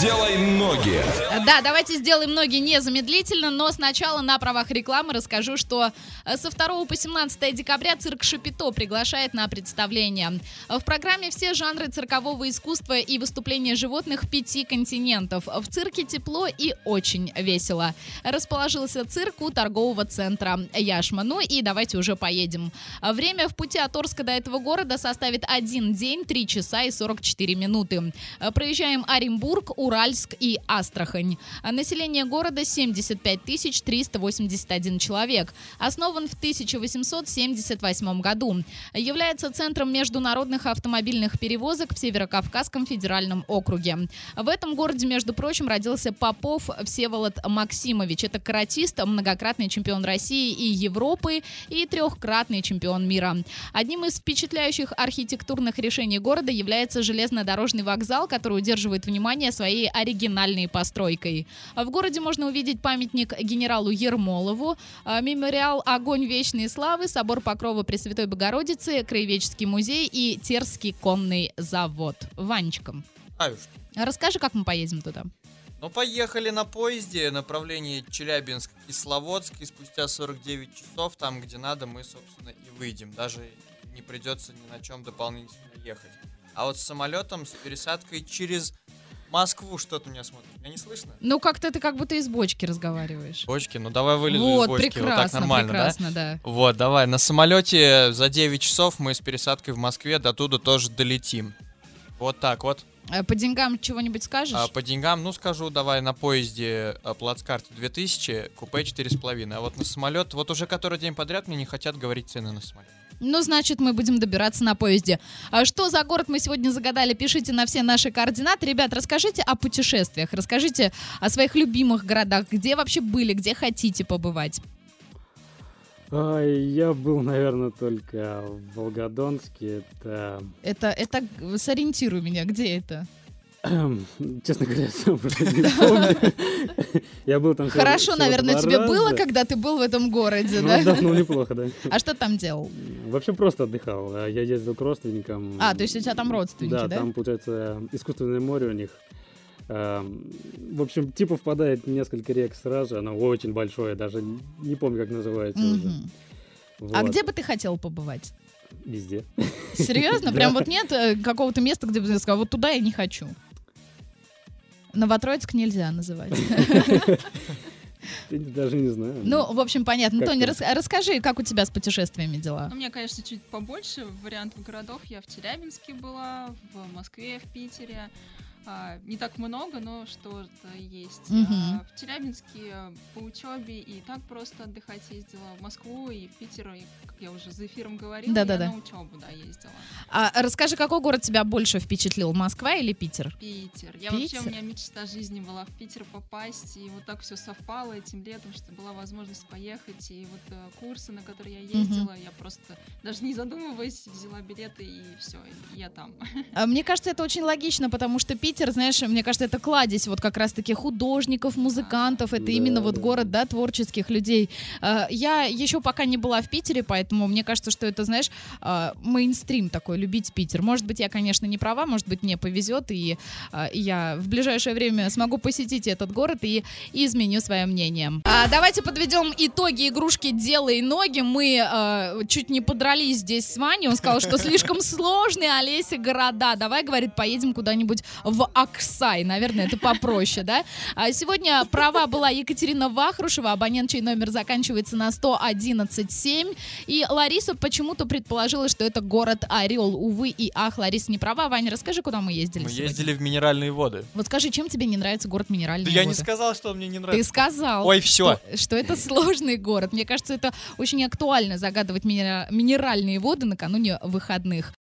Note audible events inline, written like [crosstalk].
делай ноги. Да, давайте сделаем ноги незамедлительно, но сначала на правах рекламы расскажу, что э, со 2 по 17 декабря цирк Шапито приглашает на представление. В программе все жанры циркового искусства и выступления животных пяти континентов. В цирке тепло и очень весело. Расположился цирк у торгового центра Яшма. Ну и давайте уже поедем. Время в пути от Орска до этого города составит один день, 3 часа и 44 минуты. Проезжаем Оренбург, Уральск и Астрахань. Население города 75 381 человек. Основан в 1878 году. Является центром международных автомобильных перевозок в Северокавказском федеральном округе. В этом городе, между прочим, родился Попов Всеволод Максимович. Это каратист, многократный чемпион России и Европы и трехкратный чемпион мира. Одним из впечатляющих архитектурных решений города является железнодорожный вокзал, который удерживает внимание своей оригинальной постройкой. В городе можно увидеть памятник генералу Ермолову, а, мемориал «Огонь вечной славы», собор Покрова Пресвятой Богородицы, Краеведческий музей и Терский конный завод. Ванечком. Расскажи, как мы поедем туда. Ну, поехали на поезде, направление Челябинск-Кисловодск, и спустя 49 часов, там, где надо, мы, собственно, и выйдем. Даже не придется ни на чем дополнительно ехать. А вот с самолетом, с пересадкой через Москву что-то меня смотрит. Меня не слышно? Ну, как-то ты как будто из бочки разговариваешь. Бочки? Ну, давай вылезу вот, из бочки. прекрасно, вот так нормально, прекрасно, да? да? Вот, давай. На самолете за 9 часов мы с пересадкой в Москве до туда тоже долетим. Вот так вот. А По деньгам чего-нибудь скажешь? А по деньгам, ну скажу, давай на поезде а, плацкарт 2000, купе 4,5. А вот на самолет, вот уже который день подряд мне не хотят говорить цены на самолет. Ну, значит, мы будем добираться на поезде. А что за город мы сегодня загадали? Пишите на все наши координаты. Ребят, расскажите о путешествиях, расскажите о своих любимых городах, где вообще были, где хотите побывать. А, Я был, наверное, только в Волгодонске. Это, Это, это, сориентируй меня, где это? Честно говоря, сам уже не помню. Я был там Хорошо, наверное, тебе было, когда ты был в этом городе, Ну, да? отдохнул неплохо, да. А что там делал? Вообще просто отдыхал. А Я ездил к родственникам. А, то есть у тебя там родственники, да? Да, там, получается, искусственное море у них. Эм, В общем, типа впадает несколько рек сразу, оно очень большое, даже не помню, как называется уже. А где бы ты хотел побывать? Везде. Серьезно? [laughs] Прям вот нет э, какого-то места, где бы ты сказал, вот туда я не хочу. Новотроицк нельзя называть. [laughs] Я Даже не знаю. Ну, в общем, понятно. Тони, рас- расскажи, как у тебя с путешествиями дела? Ну, у меня, конечно, чуть побольше вариантов городов. Я в Челябинске была, в Москве, в Питере. А, не так много, но что-то есть. Мгм. А, в Челябинске а, по учебе и так просто отдыхать ездила. В Москву и в Питер, и, как я уже за эфиром говорила, Да-да-да. я на учебу, да, ездила. А расскажи, какой город тебя больше впечатлил, Москва или Питер? Питер. Я вообще, Питер? у меня мечта жизни была в Питер попасть, и вот так все совпало этим летом, что была возможность поехать, и вот э, курсы, на которые я ездила, я просто даже не задумываясь взяла билеты, и все, я там. А, Мне кажется, это очень логично, потому что Питер, знаешь, мне кажется, это кладезь вот как раз-таки художников, музыкантов, это Да, именно вот да. город, да, творческих людей. А, Я еще пока не была в Питере, поэтому мне кажется, что это, знаешь, а, мейнстрим такой, любить Питер. Может быть, я, конечно, не права, может быть, мне повезет, и а, и я в ближайшее время смогу посетить этот город и изменю свое мнение. Давайте подведем итоги игрушки «Делай ноги». Мы чуть не подрались здесь с Ваней. Он сказал, что слишком [laughs] сложные Олеся города. Давай, говорит, поедем куда-нибудь в Аксай. Наверное, это попроще, да? А Сегодня права была Екатерина Вахрушева, абонент, чей номер заканчивается на 111.7. И Лариса почему-то предположила, что это город Орел. Увы и ах, Лариса не права. Ваня, расскажи, куда мы ездили Мы сегодня. ездили в минеральные воды. Вот скажи, чем тебе не нравится город Минеральные Да я не воды? сказал, что он мне не Ты нравится. сказал. Ой, всё. Что, что это сложный город. Мне кажется, это очень актуально загадывать минера- минеральные воды накануне выходных.